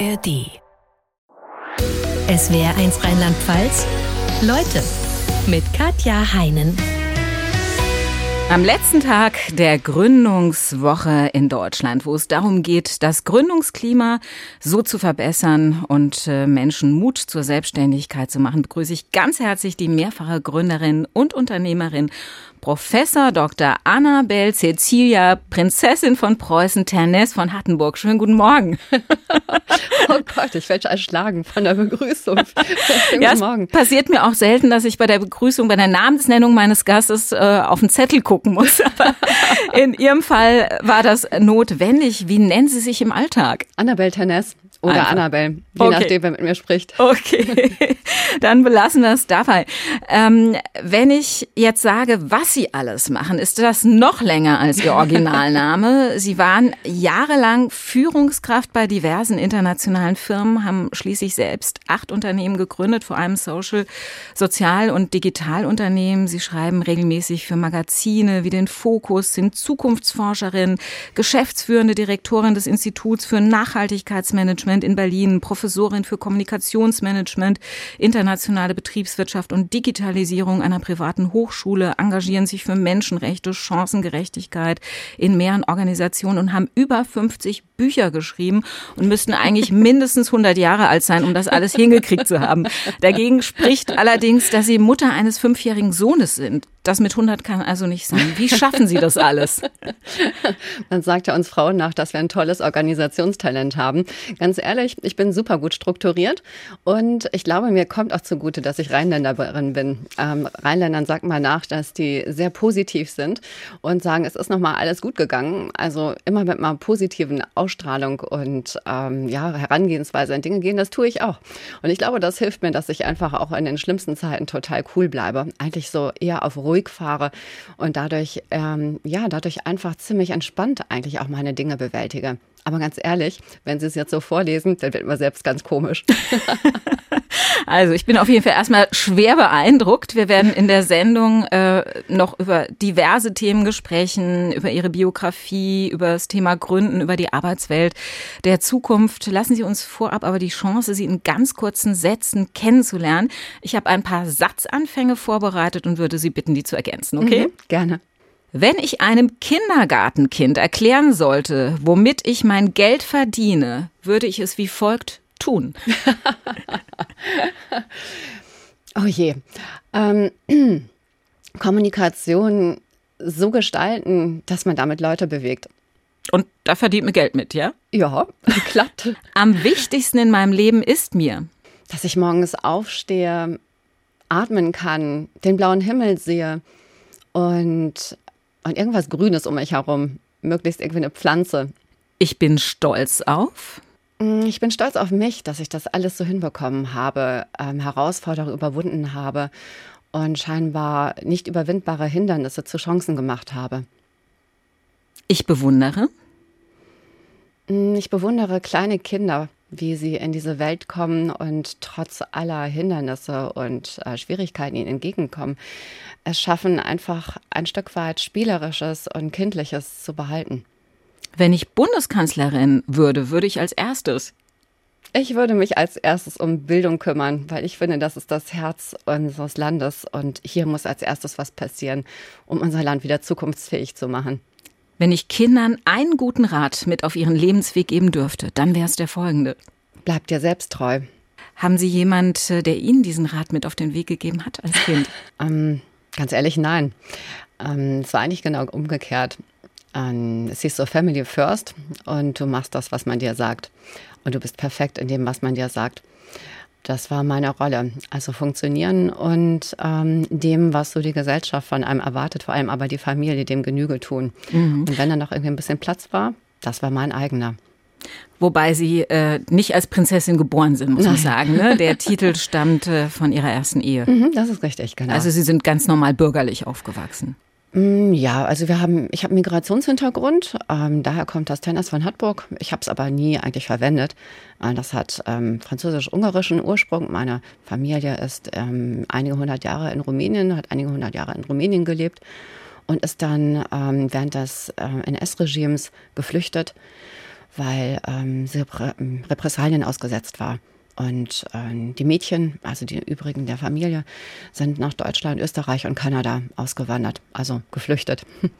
ARD. Es wäre eins Rheinland-Pfalz. Leute mit Katja Heinen. Am letzten Tag der Gründungswoche in Deutschland, wo es darum geht, das Gründungsklima so zu verbessern und äh, Menschen Mut zur Selbstständigkeit zu machen, begrüße ich ganz herzlich die mehrfache Gründerin und Unternehmerin Professor Dr. Annabel Cecilia, Prinzessin von Preußen, Ternes von Hattenburg. Schönen guten Morgen. oh Gott, ich werde erschlagen von der Begrüßung. Schönen ja, guten Morgen. passiert mir auch selten, dass ich bei der Begrüßung, bei der Namensnennung meines Gastes äh, auf den Zettel gucken muss. Aber in Ihrem Fall war das notwendig. Wie nennen Sie sich im Alltag? Annabel Ternes. Oder Einfach. Annabelle, je okay. nachdem, wer mit mir spricht. Okay, dann belassen wir es dabei. Ähm, wenn ich jetzt sage, was Sie alles machen, ist das noch länger als Ihr Originalname. Sie waren jahrelang Führungskraft bei diversen internationalen Firmen, haben schließlich selbst acht Unternehmen gegründet, vor allem Social, Sozial- und Digitalunternehmen. Sie schreiben regelmäßig für Magazine wie den Fokus, sind Zukunftsforscherin, geschäftsführende Direktorin des Instituts für Nachhaltigkeitsmanagement Management in Berlin, Professorin für Kommunikationsmanagement, internationale Betriebswirtschaft und Digitalisierung einer privaten Hochschule, engagieren sich für Menschenrechte, Chancengerechtigkeit in mehreren Organisationen und haben über 50 Bücher geschrieben und müssten eigentlich mindestens 100 Jahre alt sein, um das alles hingekriegt zu haben. Dagegen spricht allerdings, dass sie Mutter eines fünfjährigen Sohnes sind. Das mit 100 kann also nicht sein. Wie schaffen Sie das alles? Man sagt ja uns Frauen nach, dass wir ein tolles Organisationstalent haben. Ganz ehrlich, ich bin super gut strukturiert und ich glaube, mir kommt auch zugute, dass ich Rheinländerin bin. Ähm, Rheinländern sagt mal nach, dass die sehr positiv sind und sagen, es ist nochmal alles gut gegangen. Also immer mit einer positiven Ausstrahlung und ähm, ja, Herangehensweise an Dinge gehen, das tue ich auch. Und ich glaube, das hilft mir, dass ich einfach auch in den schlimmsten Zeiten total cool bleibe. Eigentlich so eher auf ruhig fahre und dadurch, ähm, ja, dadurch einfach ziemlich entspannt eigentlich auch meine Dinge bewältige. Aber ganz ehrlich, wenn Sie es jetzt so vorlesen, dann wird man selbst ganz komisch. Also ich bin auf jeden Fall erstmal schwer beeindruckt. Wir werden in der Sendung äh, noch über diverse Themen sprechen, über Ihre Biografie, über das Thema Gründen, über die Arbeitswelt der Zukunft. Lassen Sie uns vorab aber die Chance, Sie in ganz kurzen Sätzen kennenzulernen. Ich habe ein paar Satzanfänge vorbereitet und würde Sie bitten, die zu ergänzen, okay? Mhm, gerne. Wenn ich einem Kindergartenkind erklären sollte, womit ich mein Geld verdiene, würde ich es wie folgt tun. oh je. Ähm, Kommunikation so gestalten, dass man damit Leute bewegt. Und da verdient man Geld mit, ja? Ja, klappt. Am wichtigsten in meinem Leben ist mir, dass ich morgens aufstehe, atmen kann, den blauen Himmel sehe und und irgendwas Grünes um mich herum, möglichst irgendwie eine Pflanze. Ich bin stolz auf. Mm, ich bin stolz auf mich, dass ich das alles so hinbekommen habe, ähm, Herausforderungen überwunden habe und scheinbar nicht überwindbare Hindernisse zu Chancen gemacht habe. Ich bewundere. Mm, ich bewundere kleine Kinder, wie sie in diese Welt kommen und trotz aller Hindernisse und äh, Schwierigkeiten ihnen entgegenkommen, es schaffen, einfach ein Stück weit Spielerisches und Kindliches zu behalten. Wenn ich Bundeskanzlerin würde, würde ich als erstes. Ich würde mich als erstes um Bildung kümmern, weil ich finde, das ist das Herz unseres Landes und hier muss als erstes was passieren, um unser Land wieder zukunftsfähig zu machen. Wenn ich Kindern einen guten Rat mit auf ihren Lebensweg geben dürfte, dann wäre es der folgende. Bleibt dir selbst treu. Haben Sie jemand, äh, der Ihnen diesen Rat mit auf den Weg gegeben hat als Kind? ähm, ganz ehrlich, nein. Ähm, es war eigentlich genau umgekehrt. Ähm, es hieß so Family First und du machst das, was man dir sagt. Und du bist perfekt in dem, was man dir sagt. Das war meine Rolle. Also funktionieren und ähm, dem, was so die Gesellschaft von einem erwartet, vor allem aber die Familie, dem Genüge tun. Mhm. Und wenn da noch irgendwie ein bisschen Platz war, das war mein eigener. Wobei sie äh, nicht als Prinzessin geboren sind, muss man sagen. Ne? Der Titel stammt äh, von ihrer ersten Ehe. Mhm, das ist richtig, genau. Also sie sind ganz normal bürgerlich aufgewachsen. Mm, ja, also wir haben, ich habe Migrationshintergrund, ähm, daher kommt das Tennis von Hartburg. Ich habe es aber nie eigentlich verwendet. Äh, das hat ähm, französisch-ungarischen Ursprung. Meine Familie ist ähm, einige hundert Jahre in Rumänien, hat einige hundert Jahre in Rumänien gelebt und ist dann ähm, während des äh, NS-Regimes geflüchtet weil ähm, sie Repressalien ausgesetzt war. Und äh, die Mädchen, also die übrigen der Familie, sind nach Deutschland, Österreich und Kanada ausgewandert, also geflüchtet.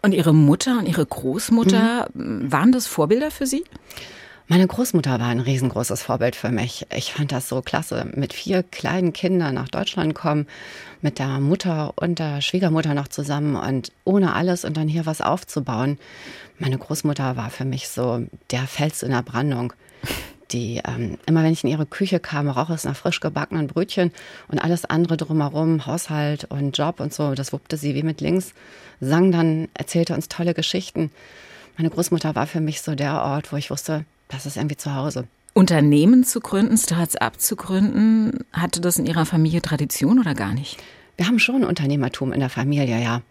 Und Ihre Mutter und Ihre Großmutter, mhm. waren das Vorbilder für Sie? Meine Großmutter war ein riesengroßes Vorbild für mich. Ich fand das so klasse. Mit vier kleinen Kindern nach Deutschland kommen, mit der Mutter und der Schwiegermutter noch zusammen und ohne alles und dann hier was aufzubauen. Meine Großmutter war für mich so der Fels in der Brandung. Die, ähm, immer wenn ich in ihre Küche kam, roch es nach frisch gebackenen Brötchen und alles andere drumherum, Haushalt und Job und so, das wuppte sie wie mit links, sang dann, erzählte uns tolle Geschichten. Meine Großmutter war für mich so der Ort, wo ich wusste, das ist irgendwie zu Hause. Unternehmen zu gründen, Start-up zu gründen, hatte das in Ihrer Familie Tradition oder gar nicht? Wir haben schon Unternehmertum in der Familie, ja.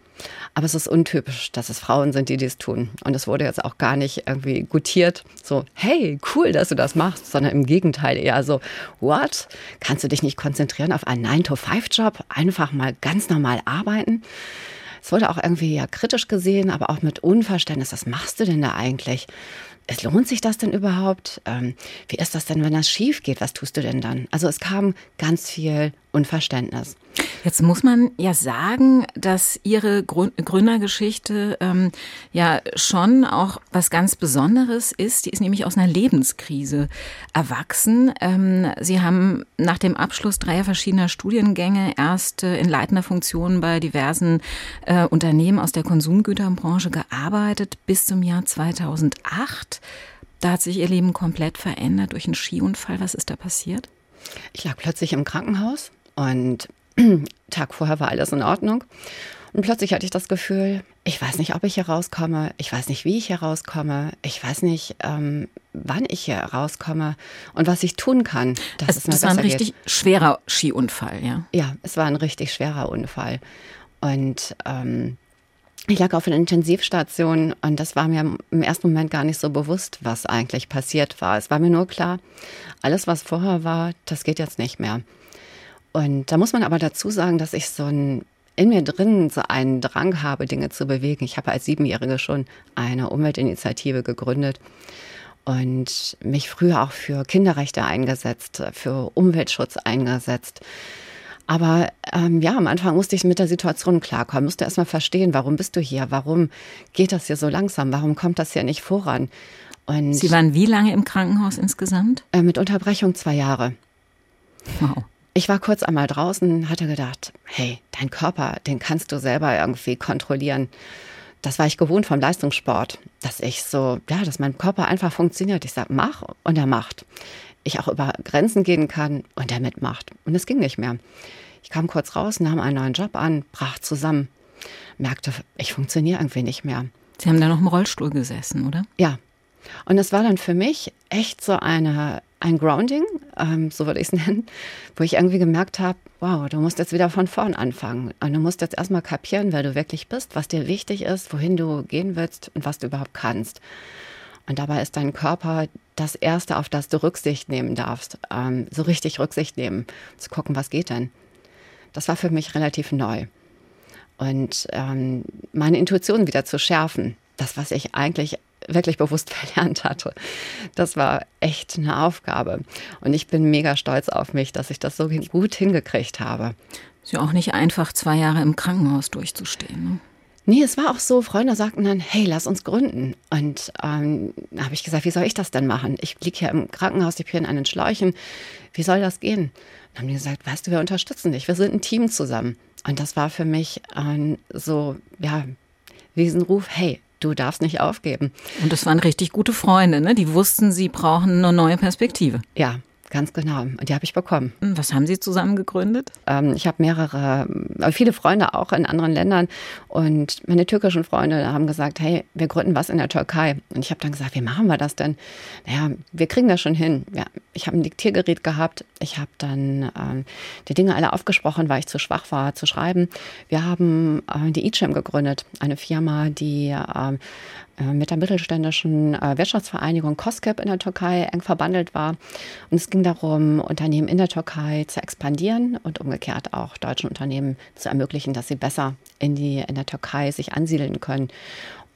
Aber es ist untypisch, dass es Frauen sind, die dies tun. Und es wurde jetzt auch gar nicht irgendwie gutiert, so, hey, cool, dass du das machst, sondern im Gegenteil eher so, what? Kannst du dich nicht konzentrieren auf einen 9-to-5-Job? Einfach mal ganz normal arbeiten? Es wurde auch irgendwie ja kritisch gesehen, aber auch mit Unverständnis. Was machst du denn da eigentlich? es lohnt sich das denn überhaupt? Ähm, wie ist das denn, wenn das schief geht? Was tust du denn dann? Also es kam ganz viel Unverständnis. Jetzt muss man ja sagen, dass Ihre Gründergeschichte ähm, ja schon auch was ganz Besonderes ist. Die ist nämlich aus einer Lebenskrise erwachsen. Ähm, Sie haben nach dem Abschluss dreier verschiedener Studiengänge erst äh, in leitender Funktion bei diversen äh, Unternehmen aus der Konsumgüterbranche gearbeitet bis zum Jahr 2008. Da hat sich Ihr Leben komplett verändert durch einen Skiunfall. Was ist da passiert? Ich lag plötzlich im Krankenhaus und Tag vorher war alles in Ordnung. Und plötzlich hatte ich das Gefühl, ich weiß nicht, ob ich hier rauskomme, ich weiß nicht, wie ich hier rauskomme, ich weiß nicht, ähm, wann ich hier rauskomme und was ich tun kann. Dass also, es mir das war ein richtig geht. schwerer Skiunfall, ja? Ja, es war ein richtig schwerer Unfall. Und ähm, ich lag auf einer Intensivstation und das war mir im ersten Moment gar nicht so bewusst, was eigentlich passiert war. Es war mir nur klar, alles, was vorher war, das geht jetzt nicht mehr. Und da muss man aber dazu sagen, dass ich so ein in mir drin so einen Drang habe, Dinge zu bewegen. Ich habe als Siebenjährige schon eine Umweltinitiative gegründet und mich früher auch für Kinderrechte eingesetzt, für Umweltschutz eingesetzt. Aber ähm, ja, am Anfang musste ich mit der Situation klarkommen, musste erstmal verstehen, warum bist du hier? Warum geht das hier so langsam? Warum kommt das hier nicht voran? Und Sie waren wie lange im Krankenhaus insgesamt? Äh, mit Unterbrechung zwei Jahre. Wow. Ich war kurz einmal draußen, hatte gedacht, hey, dein Körper, den kannst du selber irgendwie kontrollieren. Das war ich gewohnt vom Leistungssport, dass ich so, ja, dass mein Körper einfach funktioniert. Ich sage, mach und er macht. Ich auch über Grenzen gehen kann und er mitmacht. Und es ging nicht mehr. Ich kam kurz raus, nahm einen neuen Job an, brach zusammen, merkte, ich funktioniere irgendwie nicht mehr. Sie haben da noch im Rollstuhl gesessen, oder? Ja. Und es war dann für mich echt so eine ein Grounding, ähm, so würde ich es nennen, wo ich irgendwie gemerkt habe, wow, du musst jetzt wieder von vorn anfangen. Und du musst jetzt erstmal kapieren, wer du wirklich bist, was dir wichtig ist, wohin du gehen willst und was du überhaupt kannst. Und dabei ist dein Körper das Erste, auf das du Rücksicht nehmen darfst. Ähm, so richtig Rücksicht nehmen, zu gucken, was geht denn. Das war für mich relativ neu. Und ähm, meine Intuition wieder zu schärfen, das, was ich eigentlich wirklich bewusst verlernt hatte. Das war echt eine Aufgabe. Und ich bin mega stolz auf mich, dass ich das so gut hingekriegt habe. Ist ja auch nicht einfach, zwei Jahre im Krankenhaus durchzustehen. Ne? Nee, es war auch so, Freunde sagten dann, hey, lass uns gründen. Und ähm, da habe ich gesagt, wie soll ich das denn machen? Ich liege hier im Krankenhaus, ich bin an den Schläuchen. Wie soll das gehen? Dann haben die gesagt, weißt du, wir unterstützen dich, wir sind ein Team zusammen. Und das war für mich ein so, ja, Riesenruf, hey, du darfst nicht aufgeben. Und das waren richtig gute Freunde, ne? Die wussten, sie brauchen eine neue Perspektive. Ja, Ganz genau. Und die habe ich bekommen. Hm, was haben Sie zusammen gegründet? Ähm, ich habe mehrere, äh, viele Freunde auch in anderen Ländern. Und meine türkischen Freunde haben gesagt, hey, wir gründen was in der Türkei. Und ich habe dann gesagt, wie machen wir das denn? Naja, wir kriegen das schon hin. Ja, ich habe ein Diktiergerät gehabt. Ich habe dann ähm, die Dinge alle aufgesprochen, weil ich zu schwach war zu schreiben. Wir haben äh, die eCham gegründet, eine Firma, die äh, äh, mit der mittelständischen äh, Wirtschaftsvereinigung COSCEP in der Türkei eng verbandelt war. Und es ging darum, Unternehmen in der Türkei zu expandieren und umgekehrt auch deutschen Unternehmen zu ermöglichen, dass sie besser in, die, in der Türkei sich ansiedeln können.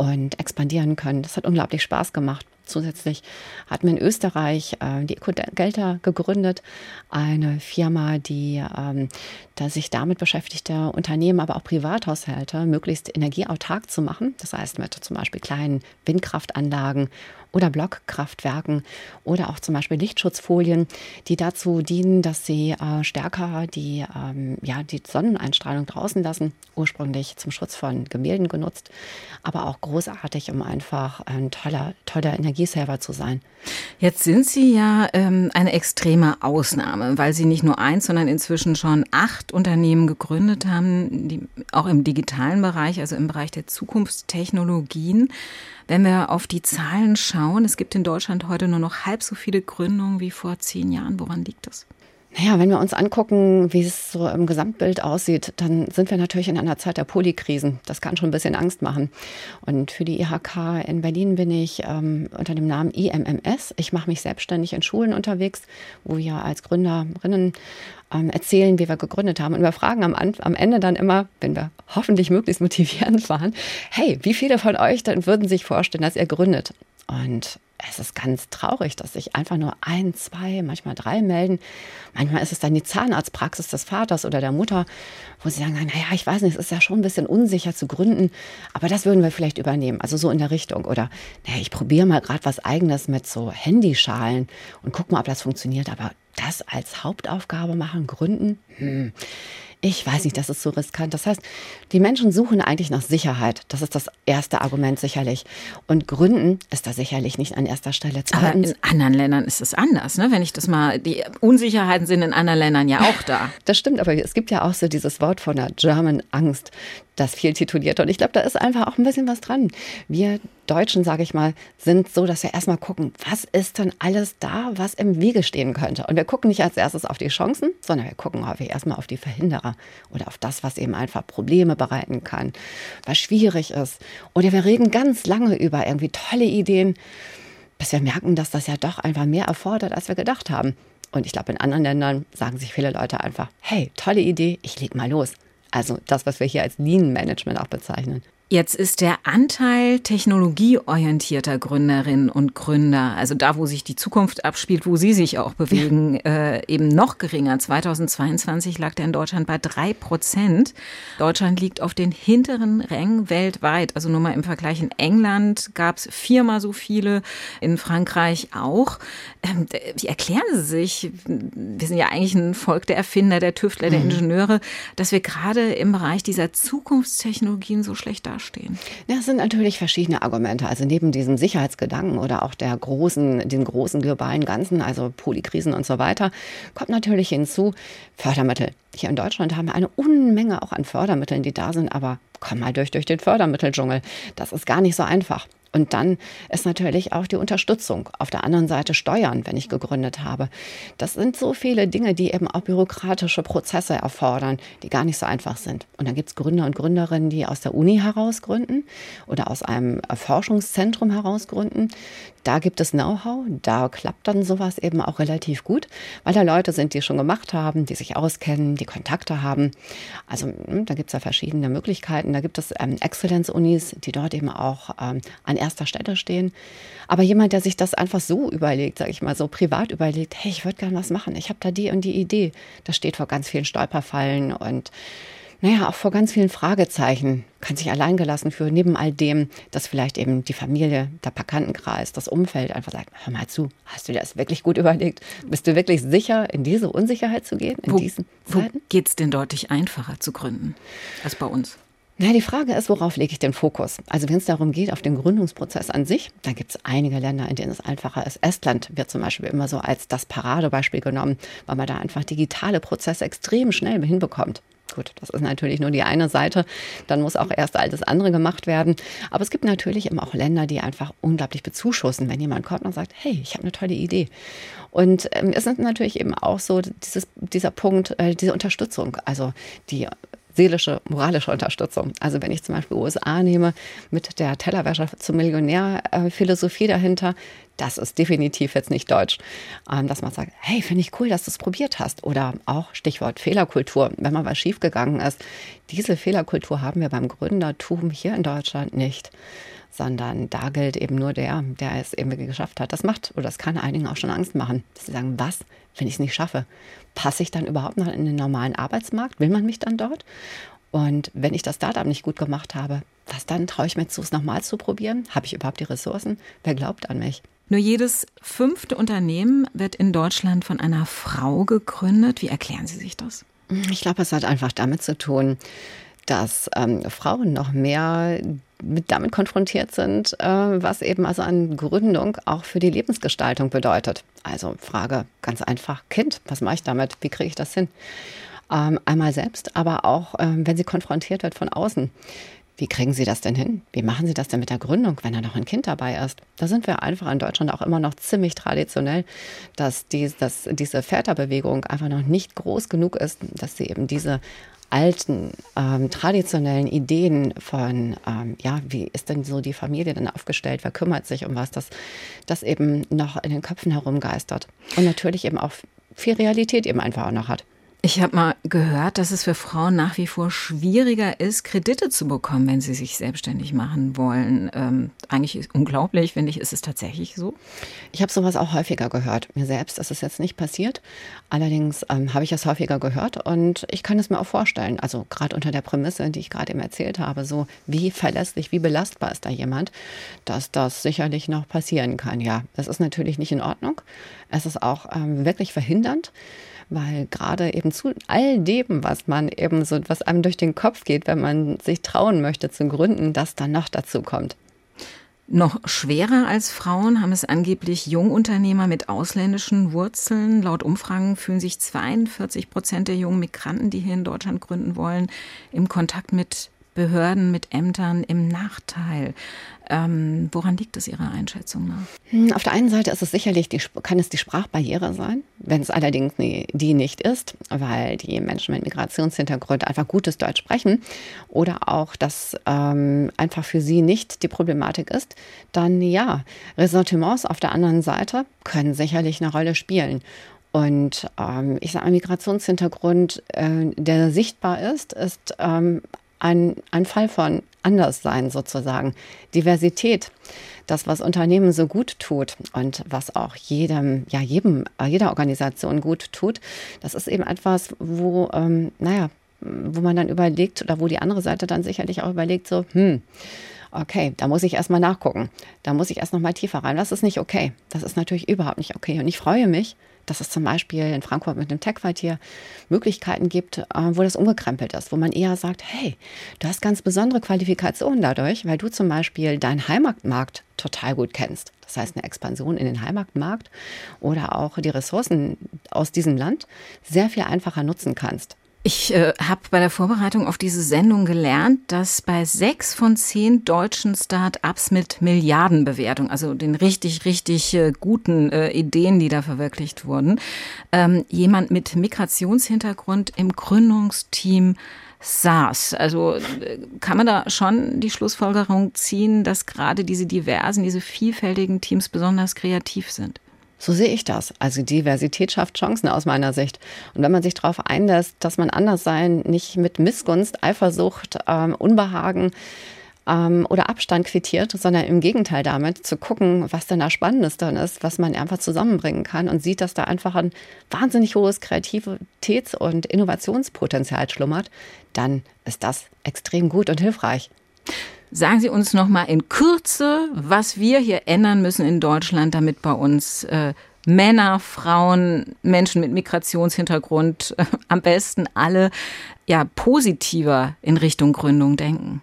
Und expandieren können. Das hat unglaublich Spaß gemacht. Zusätzlich hat man in Österreich äh, die Ecogelter gegründet, eine Firma, die ähm, da sich damit beschäftigte, Unternehmen, aber auch Privathaushalte möglichst energieautark zu machen. Das heißt mit zum Beispiel kleinen Windkraftanlagen oder Blockkraftwerken oder auch zum Beispiel Lichtschutzfolien, die dazu dienen, dass sie äh, stärker die, ähm, ja, die Sonneneinstrahlung draußen lassen, ursprünglich zum Schutz von Gemälden genutzt, aber auch großartig, um einfach ein toller, toller Energieserver zu sein. Jetzt sind Sie ja ähm, eine extreme Ausnahme, weil Sie nicht nur eins, sondern inzwischen schon acht Unternehmen gegründet haben, die auch im digitalen Bereich, also im Bereich der Zukunftstechnologien. Wenn wir auf die Zahlen schauen, es gibt in Deutschland heute nur noch halb so viele Gründungen wie vor zehn Jahren. Woran liegt das? Naja, wenn wir uns angucken, wie es so im Gesamtbild aussieht, dann sind wir natürlich in einer Zeit der Polykrisen. Das kann schon ein bisschen Angst machen. Und für die IHK in Berlin bin ich ähm, unter dem Namen IMMS. Ich mache mich selbstständig in Schulen unterwegs, wo wir als Gründerinnen ähm, erzählen, wie wir gegründet haben. Und wir fragen am, am Ende dann immer, wenn wir hoffentlich möglichst motivierend waren, hey, wie viele von euch dann würden sich vorstellen, dass ihr gründet? Und es ist ganz traurig, dass sich einfach nur ein, zwei, manchmal drei melden. Manchmal ist es dann die Zahnarztpraxis des Vaters oder der Mutter, wo sie sagen, naja, ich weiß nicht, es ist ja schon ein bisschen unsicher zu gründen, aber das würden wir vielleicht übernehmen. Also so in der Richtung. Oder, naja, ich probiere mal gerade was eigenes mit so Handyschalen und guck mal, ob das funktioniert. Aber das als Hauptaufgabe machen, gründen, hm. Ich weiß nicht, das ist so riskant. Das heißt, die Menschen suchen eigentlich nach Sicherheit. Das ist das erste Argument sicherlich. Und Gründen ist da sicherlich nicht an erster Stelle. Zweitens, Aber in anderen Ländern ist es anders, ne? Wenn ich das mal, die Unsicherheiten sind in anderen Ländern ja auch da. Das stimmt, aber es gibt ja auch so dieses Wort von der German Angst das viel tituliert. Und ich glaube, da ist einfach auch ein bisschen was dran. Wir Deutschen, sage ich mal, sind so, dass wir erstmal gucken, was ist denn alles da, was im Wege stehen könnte. Und wir gucken nicht als erstes auf die Chancen, sondern wir gucken häufig erstmal auf die Verhinderer oder auf das, was eben einfach Probleme bereiten kann, was schwierig ist. Oder wir reden ganz lange über irgendwie tolle Ideen, bis wir merken, dass das ja doch einfach mehr erfordert, als wir gedacht haben. Und ich glaube, in anderen Ländern sagen sich viele Leute einfach, hey, tolle Idee, ich leg mal los. Also das, was wir hier als Lean Management auch bezeichnen. Jetzt ist der Anteil technologieorientierter Gründerinnen und Gründer, also da, wo sich die Zukunft abspielt, wo Sie sich auch bewegen, äh, eben noch geringer. 2022 lag der in Deutschland bei drei Prozent. Deutschland liegt auf den hinteren Rängen weltweit. Also nur mal im Vergleich in England gab es viermal so viele, in Frankreich auch. Ähm, wie erklären Sie sich, wir sind ja eigentlich ein Volk der Erfinder, der Tüftler, der mhm. Ingenieure, dass wir gerade im Bereich dieser Zukunftstechnologien so schlecht dastehen? Dastehen? Ja, sind natürlich verschiedene Argumente. Also neben diesem Sicherheitsgedanken oder auch der großen, den großen globalen Ganzen, also Polykrisen und so weiter, kommt natürlich hinzu Fördermittel. Hier in Deutschland haben wir eine Unmenge auch an Fördermitteln, die da sind, aber komm mal durch durch den Fördermitteldschungel. Das ist gar nicht so einfach. Und dann ist natürlich auch die Unterstützung. Auf der anderen Seite Steuern, wenn ich gegründet habe. Das sind so viele Dinge, die eben auch bürokratische Prozesse erfordern, die gar nicht so einfach sind. Und dann gibt es Gründer und Gründerinnen, die aus der Uni heraus gründen oder aus einem Forschungszentrum heraus gründen. Da gibt es Know-how, da klappt dann sowas eben auch relativ gut, weil da Leute sind, die schon gemacht haben, die sich auskennen, die Kontakte haben. Also hm, da gibt es ja verschiedene Möglichkeiten. Da gibt es ähm, Exzellenz-Unis, die dort eben auch ähm, an erster Stelle stehen. Aber jemand, der sich das einfach so überlegt, sage ich mal so privat überlegt, hey, ich würde gerne was machen, ich habe da die und die Idee, das steht vor ganz vielen Stolperfallen und naja, auch vor ganz vielen Fragezeichen, kann sich alleingelassen fühlen, neben all dem, dass vielleicht eben die Familie, der Bekanntenkreis, das Umfeld einfach sagt, hör mal zu, hast du dir das wirklich gut überlegt? Bist du wirklich sicher, in diese Unsicherheit zu gehen, in wo, diesen Zeiten? Wo geht es denn deutlich einfacher zu gründen als bei uns? Na, die Frage ist, worauf lege ich den Fokus? Also wenn es darum geht, auf den Gründungsprozess an sich, dann gibt es einige Länder, in denen es einfacher ist. Estland wird zum Beispiel immer so als das Paradebeispiel genommen, weil man da einfach digitale Prozesse extrem schnell hinbekommt. Gut, das ist natürlich nur die eine Seite. Dann muss auch erst all das andere gemacht werden. Aber es gibt natürlich eben auch Länder, die einfach unglaublich bezuschussen, wenn jemand kommt und sagt, hey, ich habe eine tolle Idee. Und ähm, es ist natürlich eben auch so dieses, dieser Punkt, äh, diese Unterstützung, also die seelische, moralische Unterstützung. Also wenn ich zum Beispiel USA nehme mit der Tellerwäscher zum Millionär-Philosophie dahinter, das ist definitiv jetzt nicht deutsch. Ähm, dass man sagt, hey, finde ich cool, dass du es probiert hast. Oder auch Stichwort Fehlerkultur, wenn mal was schiefgegangen ist. Diese Fehlerkultur haben wir beim Gründertum hier in Deutschland nicht sondern da gilt eben nur der, der es eben geschafft hat. Das macht oder das kann einigen auch schon Angst machen, dass sie sagen, was, wenn ich es nicht schaffe? Passe ich dann überhaupt noch in den normalen Arbeitsmarkt? Will man mich dann dort? Und wenn ich das Startup nicht gut gemacht habe, was dann? Traue ich mir zu, es nochmal zu probieren? Habe ich überhaupt die Ressourcen? Wer glaubt an mich? Nur jedes fünfte Unternehmen wird in Deutschland von einer Frau gegründet. Wie erklären Sie sich das? Ich glaube, es hat einfach damit zu tun, dass ähm, Frauen noch mehr mit damit konfrontiert sind, äh, was eben also an Gründung auch für die Lebensgestaltung bedeutet. Also Frage ganz einfach, Kind, was mache ich damit? Wie kriege ich das hin? Ähm, einmal selbst, aber auch, ähm, wenn sie konfrontiert wird von außen. Wie kriegen Sie das denn hin? Wie machen Sie das denn mit der Gründung, wenn da noch ein Kind dabei ist? Da sind wir einfach in Deutschland auch immer noch ziemlich traditionell, dass, die, dass diese Väterbewegung einfach noch nicht groß genug ist, dass sie eben diese alten, ähm, traditionellen Ideen von, ähm, ja, wie ist denn so die Familie denn aufgestellt, wer kümmert sich um was, das, das eben noch in den Köpfen herumgeistert. Und natürlich eben auch viel Realität eben einfach auch noch hat. Ich habe mal gehört, dass es für Frauen nach wie vor schwieriger ist, Kredite zu bekommen, wenn sie sich selbstständig machen wollen. Ähm, eigentlich ist unglaublich, finde ich, ist es tatsächlich so? Ich habe sowas auch häufiger gehört. Mir selbst ist es jetzt nicht passiert. Allerdings ähm, habe ich es häufiger gehört und ich kann es mir auch vorstellen. Also gerade unter der Prämisse, die ich gerade eben erzählt habe, so wie verlässlich, wie belastbar ist da jemand, dass das sicherlich noch passieren kann. Ja, das ist natürlich nicht in Ordnung. Es ist auch ähm, wirklich verhindernd weil gerade eben zu all dem, was man eben so, was einem durch den Kopf geht, wenn man sich trauen möchte zu gründen, das dann noch dazu kommt. Noch schwerer als Frauen haben es angeblich Jungunternehmer mit ausländischen Wurzeln. Laut Umfragen fühlen sich 42 Prozent der jungen Migranten, die hier in Deutschland gründen wollen, im Kontakt mit Behörden, mit Ämtern im Nachteil. Ähm, woran liegt es Ihrer Einschätzung nach? Hm, auf der einen Seite ist es sicherlich die, kann es die Sprachbarriere sein, wenn es allerdings die nicht ist, weil die Menschen mit Migrationshintergrund einfach gutes Deutsch sprechen oder auch, dass ähm, einfach für sie nicht die Problematik ist, dann ja, Ressentiments auf der anderen Seite können sicherlich eine Rolle spielen. Und ähm, ich sage, ein Migrationshintergrund, äh, der sichtbar ist, ist ähm, ein, ein Fall von Anderssein sozusagen. Diversität, das, was Unternehmen so gut tut und was auch jedem, ja, jedem, jeder Organisation gut tut, das ist eben etwas, wo, ähm, naja, wo man dann überlegt oder wo die andere Seite dann sicherlich auch überlegt, so, hm, okay, da muss ich erstmal nachgucken. Da muss ich erst noch mal tiefer rein. Das ist nicht okay. Das ist natürlich überhaupt nicht okay. Und ich freue mich, dass es zum Beispiel in Frankfurt mit dem Tech-Quartier Möglichkeiten gibt, äh, wo das umgekrempelt ist, wo man eher sagt, hey, du hast ganz besondere Qualifikationen dadurch, weil du zum Beispiel deinen Heimatmarkt total gut kennst. Das heißt, eine Expansion in den Heimatmarkt oder auch die Ressourcen aus diesem Land sehr viel einfacher nutzen kannst. Ich äh, habe bei der Vorbereitung auf diese Sendung gelernt, dass bei sechs von zehn deutschen Start-ups mit Milliardenbewertung, also den richtig, richtig äh, guten äh, Ideen, die da verwirklicht wurden, ähm, jemand mit Migrationshintergrund im Gründungsteam saß. Also äh, kann man da schon die Schlussfolgerung ziehen, dass gerade diese diversen, diese vielfältigen Teams besonders kreativ sind? So sehe ich das. Also Diversität schafft Chancen aus meiner Sicht. Und wenn man sich darauf einlässt, dass man anders sein nicht mit Missgunst, Eifersucht, ähm, Unbehagen ähm, oder Abstand quittiert, sondern im Gegenteil damit zu gucken, was denn da Spannendes dann ist, was man einfach zusammenbringen kann und sieht, dass da einfach ein wahnsinnig hohes Kreativitäts- und Innovationspotenzial schlummert, dann ist das extrem gut und hilfreich. Sagen Sie uns noch mal in Kürze, was wir hier ändern müssen in Deutschland, damit bei uns äh, Männer, Frauen, Menschen mit Migrationshintergrund, äh, am besten alle ja positiver in Richtung Gründung denken.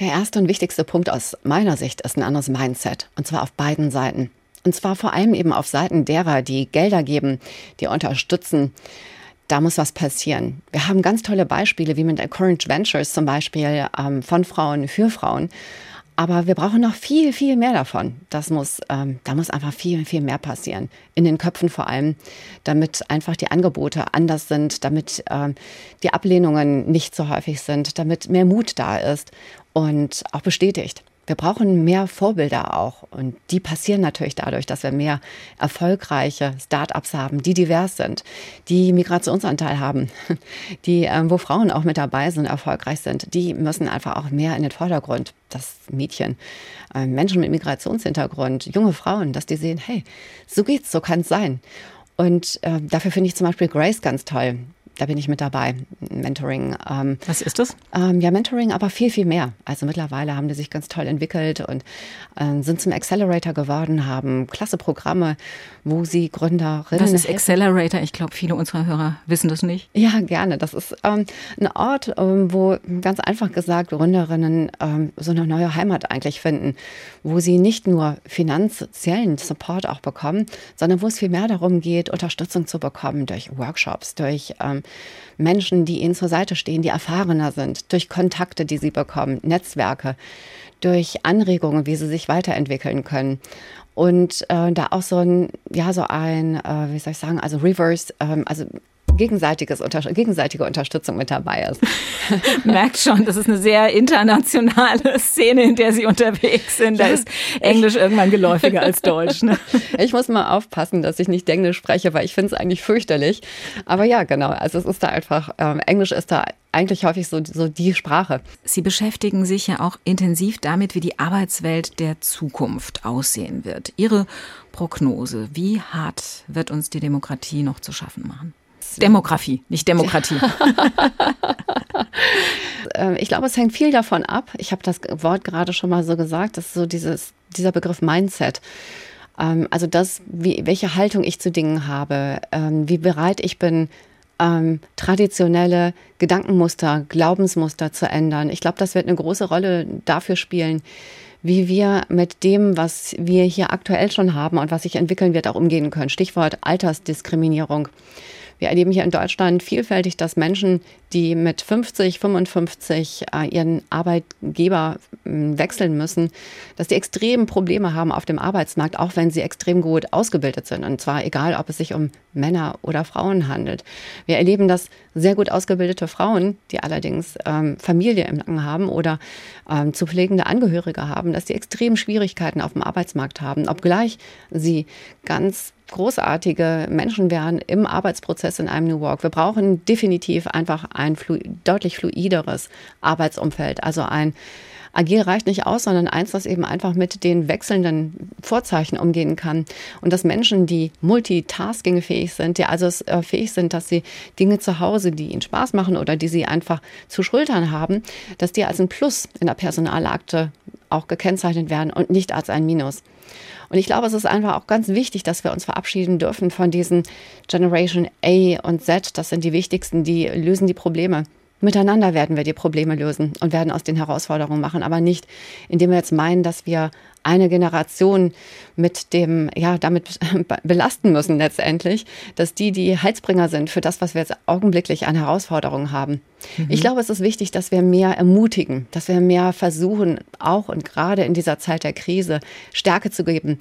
Der erste und wichtigste Punkt aus meiner Sicht ist ein anderes Mindset, und zwar auf beiden Seiten. Und zwar vor allem eben auf Seiten derer, die Gelder geben, die unterstützen, da muss was passieren. Wir haben ganz tolle Beispiele, wie mit Encourage Ventures zum Beispiel ähm, von Frauen für Frauen. Aber wir brauchen noch viel, viel mehr davon. Das muss, ähm, da muss einfach viel, viel mehr passieren. In den Köpfen vor allem, damit einfach die Angebote anders sind, damit ähm, die Ablehnungen nicht so häufig sind, damit mehr Mut da ist und auch bestätigt. Wir brauchen mehr Vorbilder auch. Und die passieren natürlich dadurch, dass wir mehr erfolgreiche Start-ups haben, die divers sind, die Migrationsanteil haben, die, äh, wo Frauen auch mit dabei sind, erfolgreich sind. Die müssen einfach auch mehr in den Vordergrund. Das Mädchen, äh, Menschen mit Migrationshintergrund, junge Frauen, dass die sehen, hey, so geht's, so kann es sein. Und äh, dafür finde ich zum Beispiel Grace ganz toll da bin ich mit dabei. Mentoring. Ähm, Was ist das? Ähm, ja, Mentoring, aber viel, viel mehr. Also mittlerweile haben die sich ganz toll entwickelt und äh, sind zum Accelerator geworden, haben klasse Programme, wo sie Gründerinnen. Was ist Accelerator? Ich glaube, viele unserer Hörer wissen das nicht. Ja, gerne. Das ist ähm, ein Ort, ähm, wo ganz einfach gesagt Gründerinnen ähm, so eine neue Heimat eigentlich finden, wo sie nicht nur finanziellen Support auch bekommen, sondern wo es viel mehr darum geht, Unterstützung zu bekommen durch Workshops, durch ähm, Menschen, die ihnen zur Seite stehen, die erfahrener sind, durch Kontakte, die sie bekommen, Netzwerke, durch Anregungen, wie sie sich weiterentwickeln können. Und äh, da auch so ein, ja, so ein, äh, wie soll ich sagen, also Reverse, ähm, also gegenseitiges gegenseitige Unterstützung mit dabei ist. Merkt schon, das ist eine sehr internationale Szene, in der Sie unterwegs sind. Da ist Englisch irgendwann geläufiger als Deutsch. Ne? Ich muss mal aufpassen, dass ich nicht Englisch spreche, weil ich finde es eigentlich fürchterlich. Aber ja, genau. Also es ist da einfach, ähm, Englisch ist da eigentlich häufig so, so die Sprache. Sie beschäftigen sich ja auch intensiv damit, wie die Arbeitswelt der Zukunft aussehen wird. Ihre Prognose, wie hart wird uns die Demokratie noch zu schaffen machen? Demografie, nicht Demokratie. Äh, ich glaube, es hängt viel davon ab. Ich habe das Wort gerade schon mal so gesagt, das ist so dieses, dieser Begriff Mindset. Ähm, also das, wie, welche Haltung ich zu Dingen habe, ähm, wie bereit ich bin, ähm, traditionelle Gedankenmuster, Glaubensmuster zu ändern. Ich glaube, das wird eine große Rolle dafür spielen, wie wir mit dem, was wir hier aktuell schon haben und was sich entwickeln wird, auch umgehen können. Stichwort Altersdiskriminierung. Wir erleben hier in Deutschland vielfältig, dass Menschen, die mit 50, 55 äh, ihren Arbeitgeber äh, wechseln müssen, dass die extrem Probleme haben auf dem Arbeitsmarkt, auch wenn sie extrem gut ausgebildet sind. Und zwar egal, ob es sich um Männer oder Frauen handelt. Wir erleben, dass sehr gut ausgebildete Frauen, die allerdings ähm, Familie im Nacken haben oder ähm, zu pflegende Angehörige haben, dass die extrem Schwierigkeiten auf dem Arbeitsmarkt haben, obgleich sie ganz großartige Menschen wären im Arbeitsprozess in einem New Work. Wir brauchen definitiv einfach ein flu deutlich fluideres Arbeitsumfeld, also ein Agil reicht nicht aus, sondern eins, das eben einfach mit den wechselnden Vorzeichen umgehen kann. Und dass Menschen, die multitaskingfähig sind, die also äh, fähig sind, dass sie Dinge zu Hause, die ihnen Spaß machen oder die sie einfach zu schultern haben, dass die als ein Plus in der Personalakte auch gekennzeichnet werden und nicht als ein Minus. Und ich glaube, es ist einfach auch ganz wichtig, dass wir uns verabschieden dürfen von diesen Generation A und Z. Das sind die wichtigsten, die lösen die Probleme. Miteinander werden wir die Probleme lösen und werden aus den Herausforderungen machen, aber nicht, indem wir jetzt meinen, dass wir eine Generation mit dem, ja, damit belasten müssen letztendlich, dass die die Heizbringer sind für das, was wir jetzt augenblicklich an Herausforderungen haben. Mhm. Ich glaube, es ist wichtig, dass wir mehr ermutigen, dass wir mehr versuchen, auch und gerade in dieser Zeit der Krise Stärke zu geben,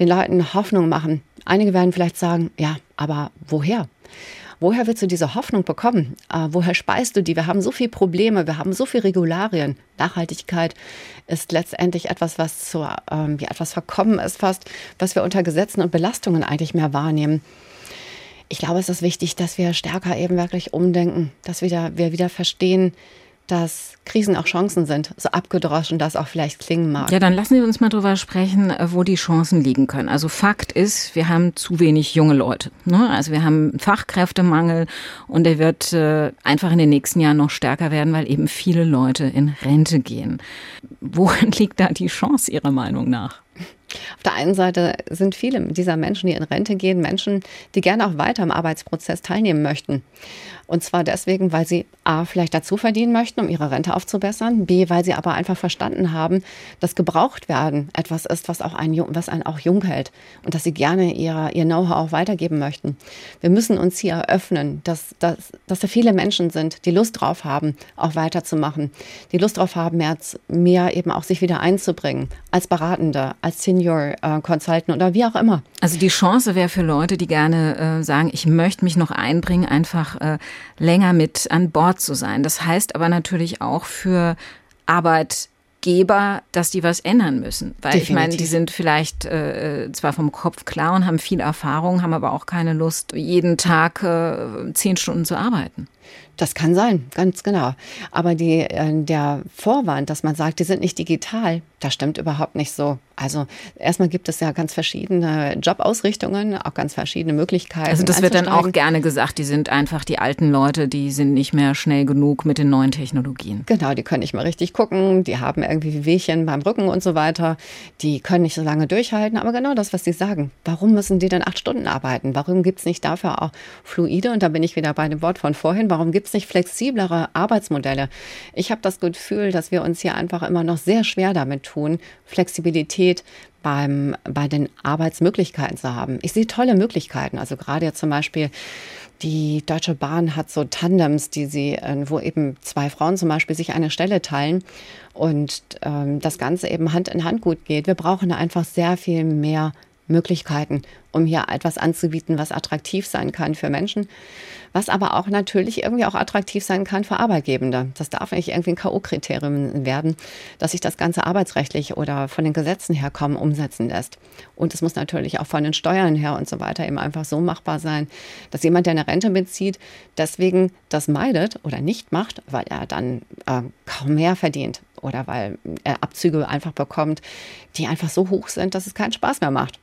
den Leuten Hoffnung machen. Einige werden vielleicht sagen, ja, aber woher? Woher willst du diese Hoffnung bekommen? Äh, woher speist du die? Wir haben so viele Probleme, wir haben so viele Regularien. Nachhaltigkeit ist letztendlich etwas, was zu, ähm, ja, etwas verkommen ist fast, was wir unter Gesetzen und Belastungen eigentlich mehr wahrnehmen. Ich glaube, es ist wichtig, dass wir stärker eben wirklich umdenken, dass wir, wir wieder verstehen, dass Krisen auch Chancen sind, so abgedroschen das auch vielleicht klingen mag. Ja, dann lassen Sie uns mal drüber sprechen, äh, wo die Chancen liegen können. Also Fakt ist, wir haben zu wenig junge Leute. Ne? Also wir haben Fachkräftemangel und der wird äh, einfach in den nächsten Jahren noch stärker werden, weil eben viele Leute in Rente gehen. Worin liegt da die Chance Ihrer Meinung nach? Auf der einen Seite sind viele dieser Menschen, die in Rente gehen, Menschen, die gerne auch weiter im Arbeitsprozess teilnehmen möchten. Und zwar deswegen, weil sie A, vielleicht dazu verdienen möchten, um ihre Rente aufzubessern, B, weil sie aber einfach verstanden haben, dass gebraucht werden etwas ist, was auch ein, was einen auch jung hält und dass sie gerne ihr, ihr Know-how auch weitergeben möchten. Wir müssen uns hier eröffnen, dass, dass, dass da viele Menschen sind, die Lust drauf haben, auch weiterzumachen, die Lust drauf haben, mehr, mehr eben auch sich wieder einzubringen, als Beratende, als Senior äh, Consultant oder wie auch immer. Also die Chance wäre für Leute, die gerne äh, sagen, ich möchte mich noch einbringen, einfach äh, länger mit an Bord zu sein. Das heißt aber natürlich auch für Arbeit Arbeitgeber, dass die was ändern müssen. Weil Definitiv. ich meine, die sind vielleicht äh, zwar vom Kopf klar und haben viel Erfahrung, haben aber auch keine Lust, jeden Tag äh, zehn Stunden zu arbeiten. Das kann sein, ganz genau. Aber die, äh, der Vorwand, dass man sagt, die sind nicht digital, das stimmt überhaupt nicht so. Also erstmal gibt es ja ganz verschiedene Jobausrichtungen, auch ganz verschiedene Möglichkeiten. Also das wird dann auch gerne gesagt, die sind einfach die alten Leute, die sind nicht mehr schnell genug mit den neuen Technologien. Genau, die können nicht mehr richtig gucken, die haben irgendwie Wehchen beim Rücken und so weiter, die können nicht so lange durchhalten. Aber genau das, was Sie sagen, warum müssen die dann acht Stunden arbeiten? Warum gibt es nicht dafür auch fluide? Und da bin ich wieder bei dem Wort von vorhin, warum gibt es nicht flexiblere Arbeitsmodelle? Ich habe das Gefühl, dass wir uns hier einfach immer noch sehr schwer damit tun, Flexibilität beim, bei den Arbeitsmöglichkeiten zu haben. Ich sehe tolle Möglichkeiten. Also gerade zum Beispiel die Deutsche Bahn hat so Tandems, die sie, äh, wo eben zwei Frauen zum Beispiel sich eine Stelle teilen und ähm, das Ganze eben Hand in Hand gut geht. Wir brauchen einfach sehr viel mehr Möglichkeiten, um hier etwas anzubieten, was attraktiv sein kann für Menschen, was aber auch natürlich irgendwie auch attraktiv sein kann für Arbeitgebende. Das darf nicht irgendwie ein K.O.-Kriterium werden, dass sich das Ganze arbeitsrechtlich oder von den Gesetzen her kaum umsetzen lässt. Und es muss natürlich auch von den Steuern her und so weiter eben einfach so machbar sein, dass jemand, der eine Rente bezieht, deswegen das meidet oder nicht macht, weil er dann äh, kaum mehr verdient oder weil er Abzüge einfach bekommt, die einfach so hoch sind, dass es keinen Spaß mehr macht.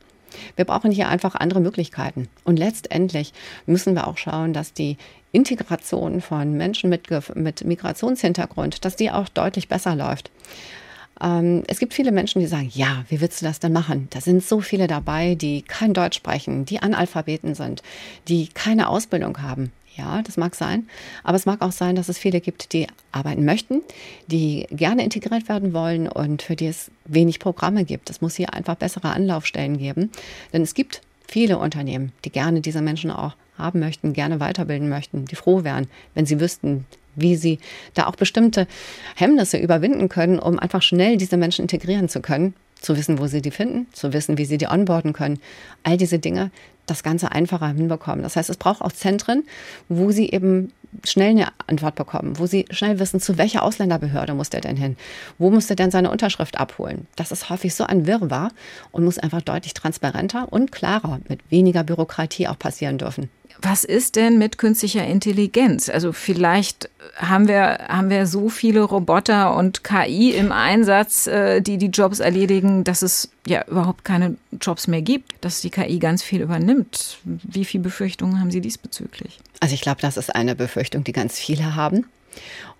Wir brauchen hier einfach andere Möglichkeiten. Und letztendlich müssen wir auch schauen, dass die Integration von Menschen mit, mit Migrationshintergrund, dass die auch deutlich besser läuft. Ähm, es gibt viele Menschen, die sagen, ja, wie willst du das denn machen? Da sind so viele dabei, die kein Deutsch sprechen, die Analphabeten sind, die keine Ausbildung haben. Ja, das mag sein. Aber es mag auch sein, dass es viele gibt, die arbeiten möchten, die gerne integriert werden wollen und für die es wenig Programme gibt. Es muss hier einfach bessere Anlaufstellen geben. Denn es gibt viele Unternehmen, die gerne diese Menschen auch haben möchten, gerne weiterbilden möchten, die froh wären, wenn sie wüssten, wie sie da auch bestimmte Hemmnisse überwinden können, um einfach schnell diese Menschen integrieren zu können, zu wissen, wo sie die finden, zu wissen, wie sie die onboarden können. All diese Dinge, das Ganze einfacher hinbekommen. Das heißt, es braucht auch Zentren, wo sie eben schnell eine Antwort bekommen, wo sie schnell wissen, zu welcher Ausländerbehörde muss der denn hin? Wo muss der denn seine Unterschrift abholen? Das ist häufig so ein Wirrwarr und muss einfach deutlich transparenter und klarer mit weniger Bürokratie auch passieren dürfen. Was ist denn mit künstlicher Intelligenz? Also vielleicht haben wir, haben wir so viele Roboter und KI im Einsatz, äh, die die Jobs erledigen, dass es ja überhaupt keine Jobs mehr gibt, dass die KI ganz viel übernimmt. Wie viele Befürchtungen haben Sie diesbezüglich? Also ich glaube, das ist eine Befürchtung, die ganz viele haben.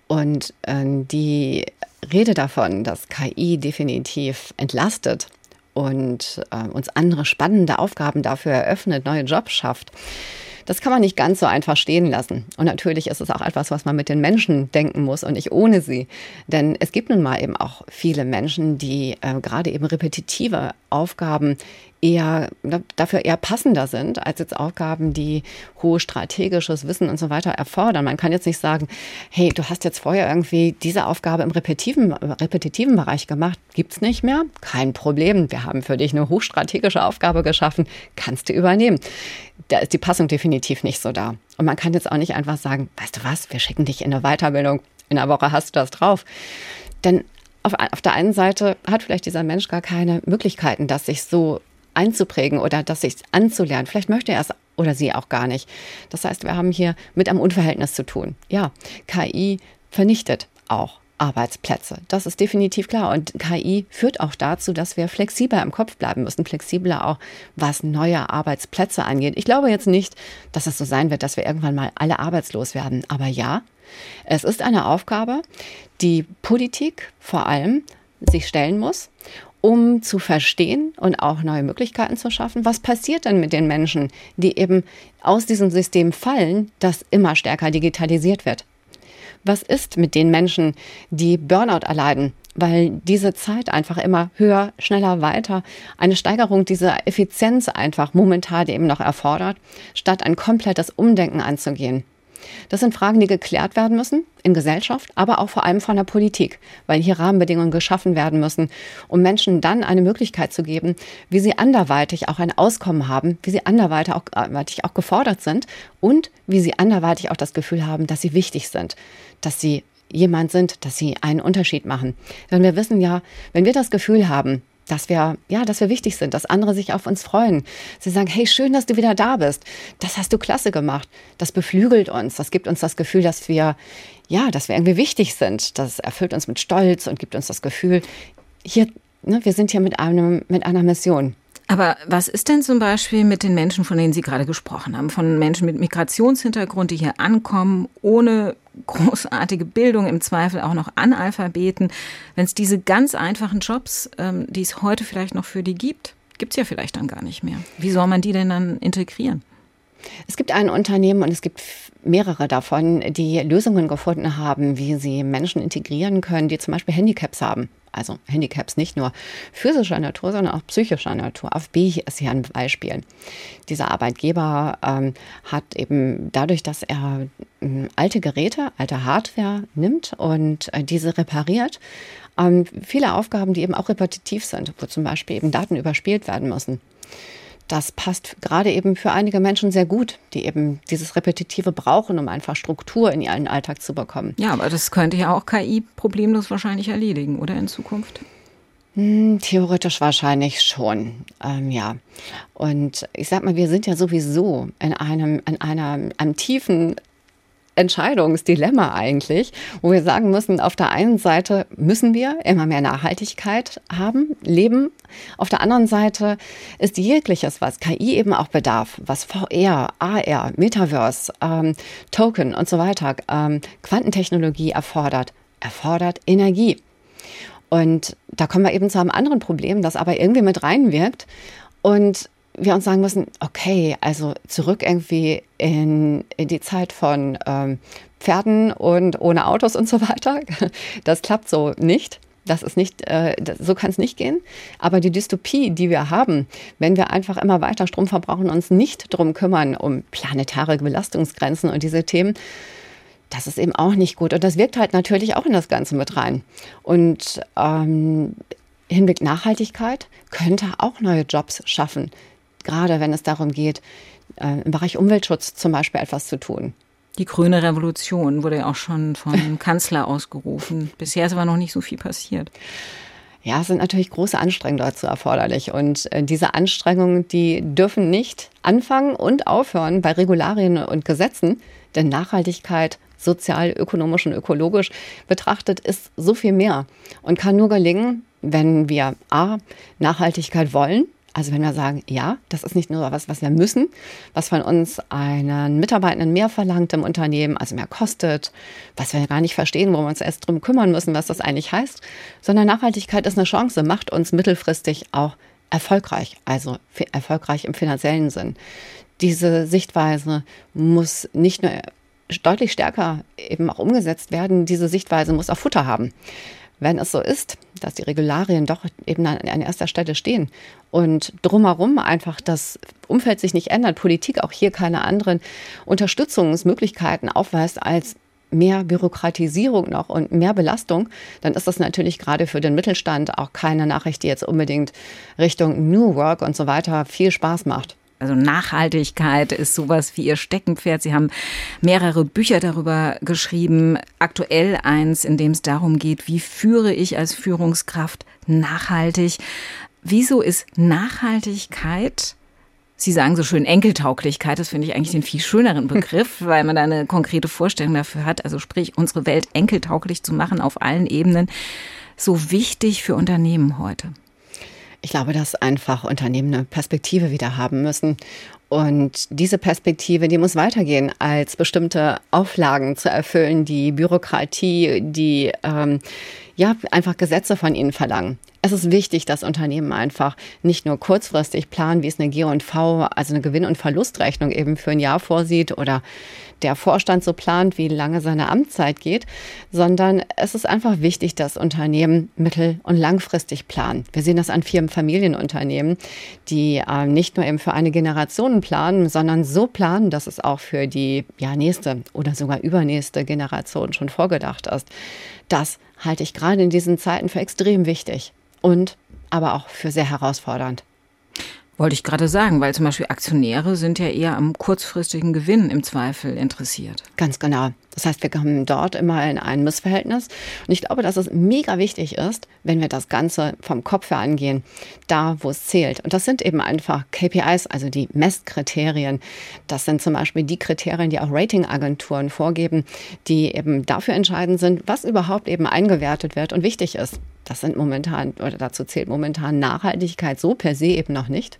Und äh, die Rede davon, dass KI definitiv entlastet und äh, uns andere spannende Aufgaben dafür eröffnet, neue Jobs schafft, das kann man nicht ganz so einfach stehen lassen. Und natürlich ist es auch etwas, was man mit den Menschen denken muss und nicht ohne sie. Denn es gibt nun mal eben auch viele Menschen, die äh, gerade eben repetitive Aufgaben eher dafür eher passender sind als jetzt Aufgaben, die hohe strategisches Wissen und so weiter erfordern. Man kann jetzt nicht sagen, hey, du hast jetzt vorher irgendwie diese Aufgabe im repetitiven, repetitiven Bereich gemacht, gibt's nicht mehr? Kein Problem. Wir haben für dich eine hochstrategische Aufgabe geschaffen, kannst du übernehmen. Da ist die Passung definitiv nicht so da. Und man kann jetzt auch nicht einfach sagen, weißt du was, wir schicken dich in eine Weiterbildung, in einer Woche hast du das drauf. Denn auf, auf der einen Seite hat vielleicht dieser Mensch gar keine Möglichkeiten, das sich so einzuprägen oder das sich anzulernen. Vielleicht möchte er es oder sie auch gar nicht. Das heißt, wir haben hier mit einem Unverhältnis zu tun. Ja, KI vernichtet auch Arbeitsplätze. Das ist definitiv klar. Und KI führt auch dazu, dass wir flexibler im Kopf bleiben müssen, flexibler auch, was neue Arbeitsplätze angeht. Ich glaube jetzt nicht, dass es so sein wird, dass wir irgendwann mal alle arbeitslos werden. Aber ja, es ist eine Aufgabe, die Politik vor allem sich stellen muss um zu verstehen und auch neue Möglichkeiten zu schaffen. Was passiert denn mit den Menschen, die eben aus diesem System fallen, das immer stärker digitalisiert wird? Was ist mit den Menschen, die Burnout erleiden, weil diese Zeit einfach immer höher, schneller, weiter, eine Steigerung dieser Effizienz einfach momentan eben noch erfordert, statt ein komplettes Umdenken anzugehen? Das sind Fragen, die geklärt werden müssen in Gesellschaft, aber auch vor allem von der Politik, weil hier Rahmenbedingungen geschaffen werden müssen, um Menschen dann eine Möglichkeit zu geben, wie sie anderweitig auch ein Auskommen haben, wie sie anderweitig auch, anderweitig auch gefordert sind und wie sie anderweitig auch das Gefühl haben, dass sie wichtig sind, dass sie jemand sind, dass sie einen Unterschied machen. Denn wir wissen ja, wenn wir das Gefühl haben, dass wir, ja, dass wir wichtig sind, dass andere sich auf uns freuen. Sie sagen, hey, schön, dass du wieder da bist. Das hast du klasse gemacht. Das beflügelt uns. Das gibt uns das Gefühl, dass wir, ja, dass wir irgendwie wichtig sind. Das erfüllt uns mit Stolz und gibt uns das Gefühl, hier, ne, wir sind hier mit einem, mit einer Mission. Aber was ist denn zum Beispiel mit den Menschen, von denen Sie gerade gesprochen haben, von Menschen mit Migrationshintergrund, die hier ankommen, ohne großartige Bildung, im Zweifel auch noch Analphabeten? Wenn es diese ganz einfachen Jobs, ähm, die es heute vielleicht noch für die gibt, gibt es ja vielleicht dann gar nicht mehr. Wie soll man die denn dann integrieren? Es gibt ein Unternehmen und es gibt mehrere davon, die Lösungen gefunden haben, wie sie Menschen integrieren können, die zum Beispiel Handicaps haben. Also Handicaps nicht nur physischer Natur, sondern auch psychischer Natur. AFB ist hier ein Beispiel. Dieser Arbeitgeber ähm, hat eben dadurch, dass er äh, alte Geräte, alte Hardware nimmt und äh, diese repariert, ähm, viele Aufgaben, die eben auch repetitiv sind, wo zum Beispiel eben Daten überspielt werden müssen das passt gerade eben für einige Menschen sehr gut, die eben dieses Repetitive brauchen, um einfach Struktur in ihren Alltag zu bekommen. Ja, aber das könnte ja auch KI problemlos wahrscheinlich erledigen, oder in Zukunft? Hm, theoretisch wahrscheinlich schon, ähm, ja. Und ich sag mal, wir sind ja sowieso in einem, in einer, einem tiefen Entscheidungsdilemma eigentlich, wo wir sagen müssen, auf der einen Seite müssen wir immer mehr Nachhaltigkeit haben, leben. Auf der anderen Seite ist jegliches, was KI eben auch bedarf, was VR, AR, Metaverse, ähm, Token und so weiter, ähm, Quantentechnologie erfordert, erfordert Energie. Und da kommen wir eben zu einem anderen Problem, das aber irgendwie mit reinwirkt. Und wir uns sagen müssen, okay, also zurück irgendwie in, in die Zeit von ähm, Pferden und ohne Autos und so weiter. Das klappt so nicht. Das ist nicht, äh, so kann es nicht gehen. Aber die Dystopie, die wir haben, wenn wir einfach immer weiter Strom verbrauchen, uns nicht drum kümmern, um planetare Belastungsgrenzen und diese Themen, das ist eben auch nicht gut. Und das wirkt halt natürlich auch in das Ganze mit rein. Und ähm, Hinblick Nachhaltigkeit könnte auch neue Jobs schaffen gerade wenn es darum geht, äh, im Bereich Umweltschutz zum Beispiel etwas zu tun. Die grüne Revolution wurde ja auch schon vom Kanzler ausgerufen. Bisher ist aber noch nicht so viel passiert. Ja, es sind natürlich große Anstrengungen dazu erforderlich. Und äh, diese Anstrengungen, die dürfen nicht anfangen und aufhören bei Regularien und Gesetzen. Denn Nachhaltigkeit, sozial, ökonomisch und ökologisch betrachtet, ist so viel mehr und kann nur gelingen, wenn wir A, Nachhaltigkeit wollen, also wenn wir sagen, ja, das ist nicht nur was, was wir müssen, was von uns einen Mitarbeitenden mehr verlangt im Unternehmen, also mehr kostet, was wir gar nicht verstehen, wo wir uns erst drum kümmern müssen, was das eigentlich heißt, sondern Nachhaltigkeit ist eine Chance, macht uns mittelfristig auch erfolgreich, also erfolgreich im finanziellen Sinn. Diese Sichtweise muss nicht nur deutlich stärker eben auch umgesetzt werden, diese Sichtweise muss auch Futter haben wenn es so ist, dass die Regularien doch eben an, an erster Stelle stehen und drumherum einfach das Umfeld sich nicht ändert, Politik auch hier keine anderen Unterstützungsmöglichkeiten aufweist als mehr Bürokratisierung noch und mehr Belastung, dann ist das natürlich gerade für den Mittelstand auch keine Nachricht, die jetzt unbedingt Richtung New Work und so weiter viel Spaß macht. Also Nachhaltigkeit ist sowas wie ihr Steckenpferd. Sie haben mehrere Bücher darüber geschrieben. Aktuell eins, in dem es darum geht, wie führe ich als Führungskraft nachhaltig. Wieso ist Nachhaltigkeit Sie sagen so schön Enkeltauglichkeit, das finde ich eigentlich den viel schöneren Begriff, weil man da eine konkrete Vorstellung dafür hat. Also sprich, unsere Welt enkeltauglich zu machen auf allen Ebenen, so wichtig für Unternehmen heute. Ich glaube, dass einfach Unternehmen eine Perspektive wieder haben müssen. Und diese Perspektive, die muss weitergehen, als bestimmte Auflagen zu erfüllen, die Bürokratie, die ähm, ja einfach Gesetze von ihnen verlangen. Es ist wichtig, dass Unternehmen einfach nicht nur kurzfristig planen, wie es eine G&V, also eine Gewinn- und Verlustrechnung eben für ein Jahr vorsieht oder der Vorstand so plant, wie lange seine Amtszeit geht, sondern es ist einfach wichtig, dass Unternehmen mittel- und langfristig planen. Wir sehen das an vielen Familienunternehmen, die äh, nicht nur eben für eine Generation planen, sondern so planen, dass es auch für die ja, nächste oder sogar übernächste Generation schon vorgedacht ist. Das halte ich gerade in diesen Zeiten für extrem wichtig und aber auch für sehr herausfordernd. Wollte ich gerade sagen, weil zum Beispiel Aktionäre sind ja eher am kurzfristigen Gewinn im Zweifel interessiert. Ganz genau. Das heißt, wir kommen dort immer in ein Missverhältnis. Und ich glaube, dass es mega wichtig ist, wenn wir das Ganze vom Kopf her angehen, da wo es zählt. Und das sind eben einfach KPIs, also die Messkriterien. Das sind zum Beispiel die Kriterien, die auch Ratingagenturen vorgeben, die eben dafür entscheidend sind, was überhaupt eben eingewertet wird und wichtig ist. Das sind momentan, oder dazu zählt momentan Nachhaltigkeit so per se eben noch nicht.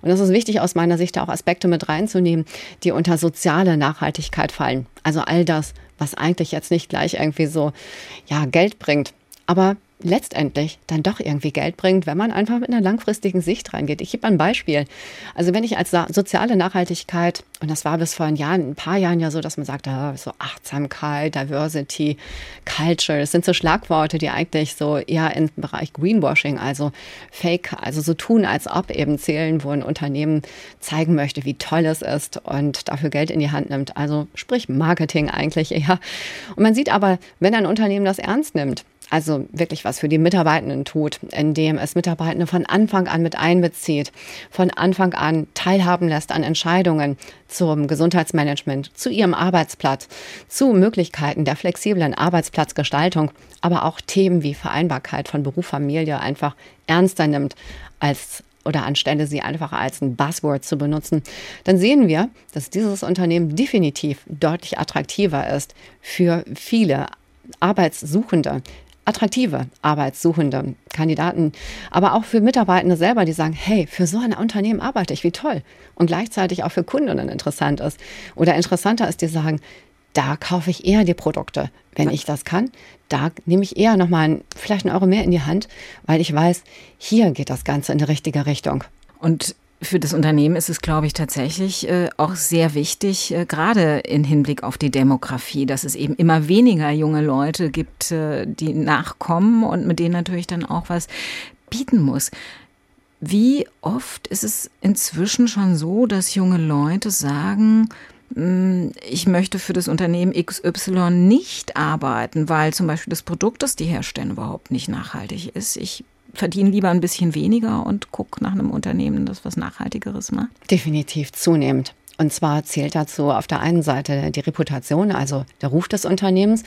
Und es ist wichtig aus meiner Sicht auch Aspekte mit reinzunehmen, die unter soziale Nachhaltigkeit fallen. Also all das, was eigentlich jetzt nicht gleich irgendwie so, ja, Geld bringt, aber letztendlich dann doch irgendwie Geld bringt, wenn man einfach mit einer langfristigen Sicht reingeht. Ich gebe ein Beispiel. Also wenn ich als soziale Nachhaltigkeit, und das war bis vor ein, Jahr, ein paar Jahren ja so, dass man sagt, ah, so Achtsamkeit, Diversity, Culture, das sind so Schlagworte, die eigentlich so eher im Bereich Greenwashing, also Fake, also so tun, als ob eben zählen, wo ein Unternehmen zeigen möchte, wie toll es ist und dafür Geld in die Hand nimmt. Also sprich Marketing eigentlich eher. Und man sieht aber, wenn ein Unternehmen das ernst nimmt, also wirklich was für die Mitarbeitenden tut, indem es Mitarbeitende von Anfang an mit einbezieht, von Anfang an teilhaben lässt an Entscheidungen zum Gesundheitsmanagement, zu ihrem Arbeitsplatz, zu Möglichkeiten der flexiblen Arbeitsplatzgestaltung, aber auch Themen wie Vereinbarkeit von Beruf, Familie einfach ernster nimmt als oder anstelle sie einfach als ein Buzzword zu benutzen, dann sehen wir, dass dieses Unternehmen definitiv deutlich attraktiver ist für viele Arbeitssuchende, attraktive Arbeitssuchende, Kandidaten, aber auch für Mitarbeitende selber, die sagen, hey, für so ein Unternehmen arbeite ich, wie toll. Und gleichzeitig auch für Kundinnen interessant ist. Oder interessanter ist, die sagen, da kaufe ich eher die Produkte, wenn ich das kann. Da nehme ich eher nochmal vielleicht einen Euro mehr in die Hand, weil ich weiß, hier geht das Ganze in die richtige Richtung. Und für das Unternehmen ist es, glaube ich, tatsächlich äh, auch sehr wichtig, äh, gerade in Hinblick auf die Demografie, dass es eben immer weniger junge Leute gibt, äh, die nachkommen und mit denen natürlich dann auch was bieten muss. Wie oft ist es inzwischen schon so, dass junge Leute sagen, hm, ich möchte für das Unternehmen XY nicht arbeiten, weil zum Beispiel das Produkt, das die herstellen, überhaupt nicht nachhaltig ist. Ich verdiene lieber ein bisschen weniger und gucke nach einem Unternehmen, das was Nachhaltigeres macht? Definitiv zunehmend. Und zwar zählt dazu auf der einen Seite die Reputation, also der Ruf des Unternehmens.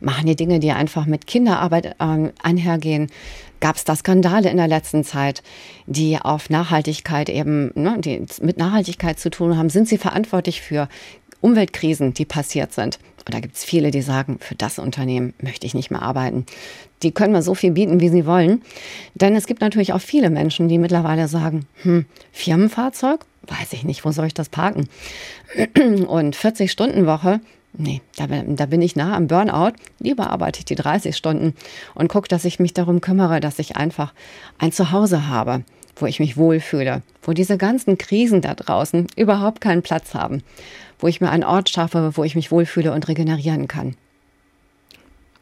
Machen die Dinge, die einfach mit Kinderarbeit äh, einhergehen? Gab es da Skandale in der letzten Zeit, die auf Nachhaltigkeit eben, ne, die mit Nachhaltigkeit zu tun haben? Sind sie verantwortlich für Umweltkrisen, die passiert sind? Und da gibt es viele, die sagen, für das Unternehmen möchte ich nicht mehr arbeiten. Die können mir so viel bieten, wie sie wollen. Denn es gibt natürlich auch viele Menschen, die mittlerweile sagen, hm, Firmenfahrzeug? Weiß ich nicht, wo soll ich das parken? Und 40-Stunden-Woche? Nee, da, da, bin ich nah am Burnout. Lieber arbeite ich die 30 Stunden und gucke, dass ich mich darum kümmere, dass ich einfach ein Zuhause habe, wo ich mich wohlfühle, wo diese ganzen Krisen da draußen überhaupt keinen Platz haben wo ich mir einen Ort schaffe, wo ich mich wohlfühle und regenerieren kann.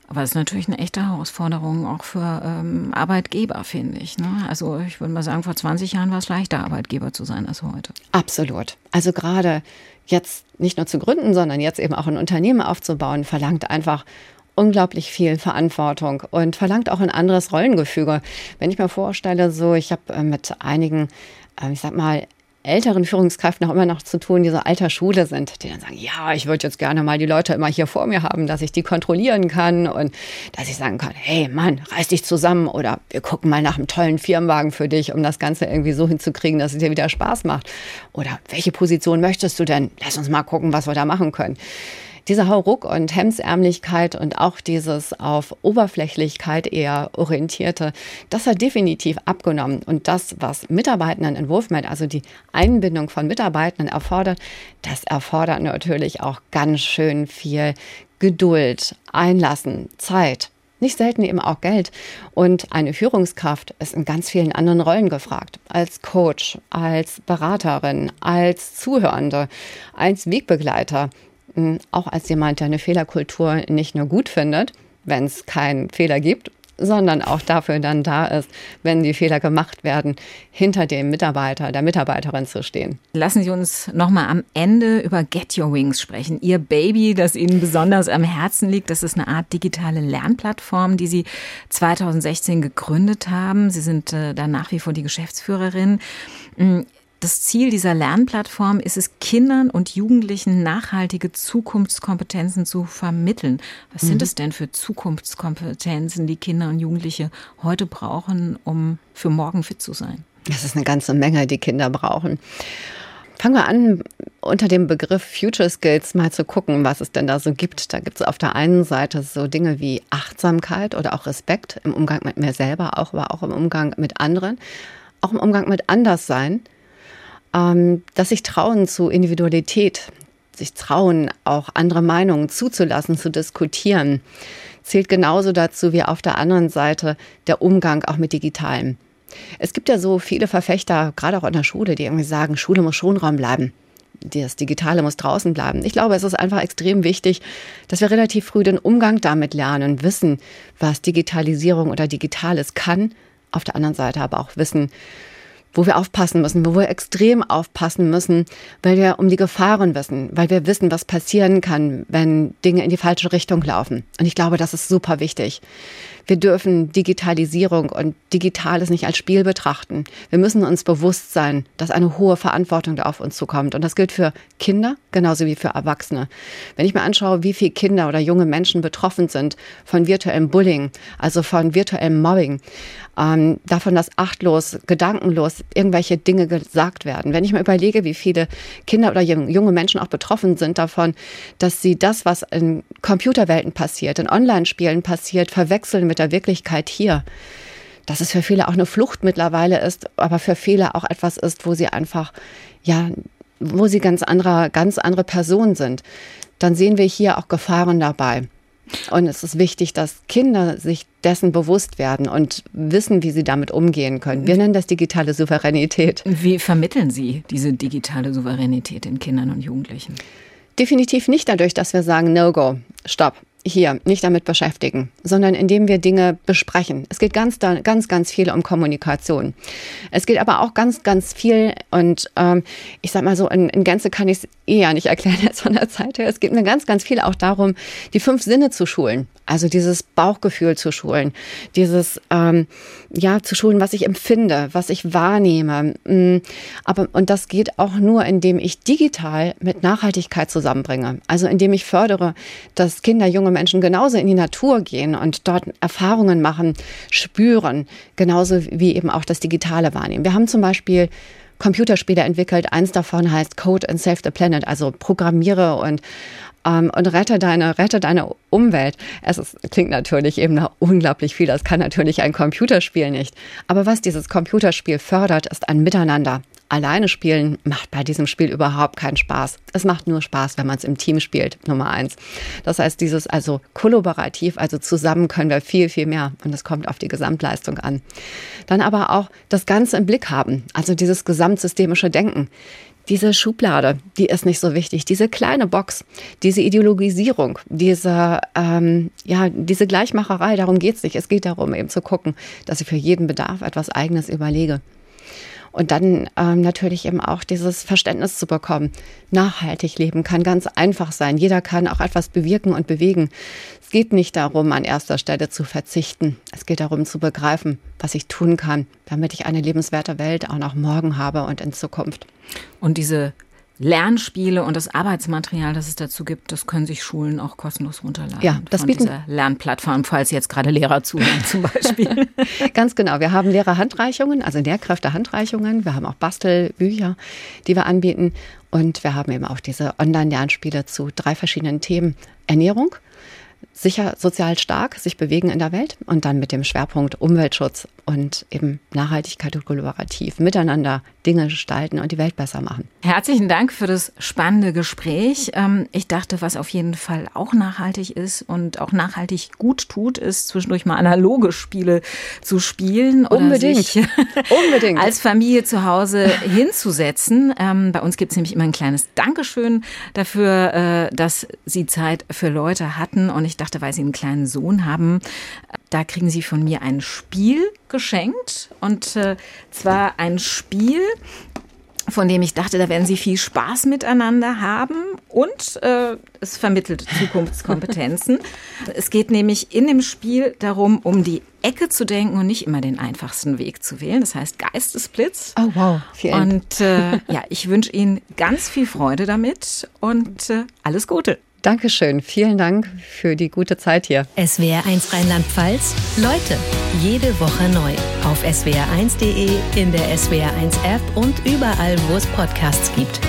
Aber es ist natürlich eine echte Herausforderung auch für ähm, Arbeitgeber, finde ich. Ne? Also ich würde mal sagen, vor 20 Jahren war es leichter, Arbeitgeber zu sein als heute. Absolut. Also gerade jetzt nicht nur zu gründen, sondern jetzt eben auch ein Unternehmen aufzubauen, verlangt einfach unglaublich viel Verantwortung und verlangt auch ein anderes Rollengefüge. Wenn ich mir vorstelle, so ich habe äh, mit einigen, äh, ich sag mal, älteren Führungskräften auch immer noch zu tun, die so alter Schule sind, die dann sagen, ja, ich würde jetzt gerne mal die Leute immer hier vor mir haben, dass ich die kontrollieren kann und dass ich sagen kann, hey Mann, reiß dich zusammen oder wir gucken mal nach einem tollen Firmenwagen für dich, um das Ganze irgendwie so hinzukriegen, dass es dir wieder Spaß macht. Oder welche Position möchtest du denn? Lass uns mal gucken, was wir da machen können diese Hauruck- und Hemsärmlichkeit und auch dieses auf Oberflächlichkeit eher orientierte, das hat definitiv abgenommen. Und das, was Mitarbeitenden Involvement, also die Einbindung von Mitarbeitenden erfordert, das erfordert natürlich auch ganz schön viel Geduld, Einlassen, Zeit. Nicht selten eben auch Geld. Und eine Führungskraft ist in ganz vielen anderen Rollen gefragt. Als Coach, als Beraterin, als Zuhörende, als Wegbegleiter. Hm, auch als jemand, der eine Fehlerkultur nicht nur gut findet, wenn es keinen Fehler gibt, sondern auch dafür dann da ist, wenn die Fehler gemacht werden, hinter dem Mitarbeiter, der Mitarbeiterin zu stehen. Lassen Sie uns nochmal am Ende über Get Your Wings sprechen. Ihr Baby, das Ihnen besonders am Herzen liegt, das ist eine Art digitale Lernplattform, die Sie 2016 gegründet haben. Sie sind äh, da nach wie vor die Geschäftsführerin. Das Ziel dieser Lernplattform ist es, Kindern und Jugendlichen nachhaltige Zukunftskompetenzen zu vermitteln. Was mhm. sind es denn für Zukunftskompetenzen, die Kinder und Jugendliche heute brauchen, um für morgen fit zu sein? Das ist eine ganze Menge, die Kinder brauchen. Fangen wir an, unter dem Begriff Future Skills mal zu gucken, was es denn da so gibt. Da gibt es auf der einen Seite so Dinge wie Achtsamkeit oder auch Respekt im Umgang mit mir selber, auch, aber auch im Umgang mit anderen, auch im Umgang mit Anderssein ähm, dass sich trauen zu Individualität, sich trauen, auch andere Meinungen zuzulassen, zu diskutieren, zählt genauso dazu wie auf der anderen Seite der Umgang auch mit Digitalem. Es gibt ja so viele Verfechter, gerade auch in der Schule, die irgendwie sagen, Schule muss Schonraum bleiben. Das Digitale muss draußen bleiben. Ich glaube, es ist einfach extrem wichtig, dass wir relativ früh den Umgang damit lernen, wissen, was Digitalisierung oder Digitales kann. Auf der anderen Seite aber auch wissen, wo wir aufpassen müssen, wo wir extrem aufpassen müssen, weil wir um die Gefahren wissen, weil wir wissen, was passieren kann, wenn Dinge in die falsche Richtung laufen. Und ich glaube, das ist super wichtig. Wir dürfen Digitalisierung und Digitales nicht als Spiel betrachten. Wir müssen uns bewusst sein, dass eine hohe Verantwortung da auf uns zukommt. Und das gilt für Kinder genauso wie für Erwachsene. Wenn ich mir anschaue, wie viele Kinder oder junge Menschen betroffen sind von virtuellem Bullying, also von virtuellem Mobbing, ähm, davon, dass achtlos, gedankenlos irgendwelche Dinge gesagt werden. Wenn ich mir überlege, wie viele Kinder oder junge Menschen auch betroffen sind davon, dass sie das, was in Computerwelten passiert, in Online-Spielen passiert, verwechseln mit der Wirklichkeit hier. Dass es für viele auch eine Flucht mittlerweile ist, aber für viele auch etwas ist, wo sie einfach, ja, wo sie ganz andere, ganz andere Personen sind. Dann sehen wir hier auch Gefahren dabei. Und es ist wichtig, dass Kinder sich dessen bewusst werden und wissen, wie sie damit umgehen können. Wir nennen das digitale Souveränität. Wie vermitteln Sie diese digitale Souveränität den Kindern und Jugendlichen? Definitiv nicht dadurch, dass wir sagen, no go, stopp, hier nicht damit beschäftigen, sondern indem wir Dinge besprechen. Es geht ganz, ganz, ganz viel um Kommunikation. Es geht aber auch ganz, ganz viel und ähm, ich sag mal so, in, in Gänze kann ich es eher nicht erklären jetzt von der Zeit her. Es geht mir ganz, ganz viel auch darum, die fünf Sinne zu schulen. Also dieses Bauchgefühl zu schulen, dieses ähm, ja zu schulen, was ich empfinde, was ich wahrnehme. Mm, aber und das geht auch nur, indem ich digital mit Nachhaltigkeit zusammenbringe. Also indem ich fördere, dass Kinder, junge Menschen genauso in die Natur gehen und dort Erfahrungen machen, spüren, genauso wie eben auch das Digitale wahrnehmen. Wir haben zum Beispiel Computerspiele entwickelt. Eins davon heißt Code and Save the Planet, also programmiere und ähm, und rette deine, rette deine Umwelt. Es ist, klingt natürlich eben noch unglaublich viel. Das kann natürlich ein Computerspiel nicht. Aber was dieses Computerspiel fördert, ist ein Miteinander. Alleine spielen macht bei diesem Spiel überhaupt keinen Spaß. Es macht nur Spaß, wenn man es im Team spielt, Nummer eins. Das heißt, dieses also kollaborativ, also zusammen können wir viel, viel mehr. Und es kommt auf die Gesamtleistung an. Dann aber auch das Ganze im Blick haben, also dieses gesamtsystemische Denken diese Schublade, die ist nicht so wichtig. Diese kleine Box, diese Ideologisierung, diese, ähm, ja, diese Gleichmacherei, darum geht es nicht. Es geht darum, eben zu gucken, dass ich für jeden Bedarf etwas Eigenes überlege. Und dann ähm, natürlich eben auch dieses Verständnis zu bekommen. Nachhaltig leben kann ganz einfach sein. Jeder kann auch etwas bewirken und bewegen. Es geht nicht darum, an erster Stelle zu verzichten. Es geht darum zu begreifen, was ich tun kann, damit ich eine lebenswerte Welt auch noch morgen habe und in Zukunft. Und diese Lernspiele und das Arbeitsmaterial, das es dazu gibt, das können sich Schulen auch kostenlos runterladen. Ja, das von bieten dieser Lernplattform, falls jetzt gerade Lehrer zuhören zum Beispiel. Ganz genau. Wir haben Lehrerhandreichungen, also Lehrkräftehandreichungen. Wir haben auch Bastelbücher, die wir anbieten. Und wir haben eben auch diese Online-Lernspiele zu drei verschiedenen Themen. Ernährung, sicher sozial stark sich bewegen in der Welt und dann mit dem Schwerpunkt Umweltschutz und eben Nachhaltigkeit und kollaborativ miteinander Dinge gestalten und die Welt besser machen. Herzlichen Dank für das spannende Gespräch. Ähm, ich dachte, was auf jeden Fall auch nachhaltig ist und auch nachhaltig gut tut, ist zwischendurch mal analoge Spiele zu spielen oder Unbedingt. sich Unbedingt. als Familie zu Hause hinzusetzen. Ähm, bei uns gibt es nämlich immer ein kleines Dankeschön dafür, äh, dass Sie Zeit für Leute hatten und ich dachte, weil Sie einen kleinen Sohn haben, da kriegen Sie von mir ein Spiel geschenkt. Und äh, zwar ein Spiel von dem ich dachte, da werden sie viel Spaß miteinander haben und äh, es vermittelt Zukunftskompetenzen. es geht nämlich in dem Spiel darum, um die Ecke zu denken und nicht immer den einfachsten Weg zu wählen. Das heißt Geistesblitz. Oh wow. Vielen. Und äh, ja, ich wünsche Ihnen ganz viel Freude damit und äh, alles Gute. Dankeschön. Vielen Dank für die gute Zeit hier. SWR1 Rheinland-Pfalz. Leute, jede Woche neu. Auf swr1.de, in der SWR1 App und überall, wo es Podcasts gibt.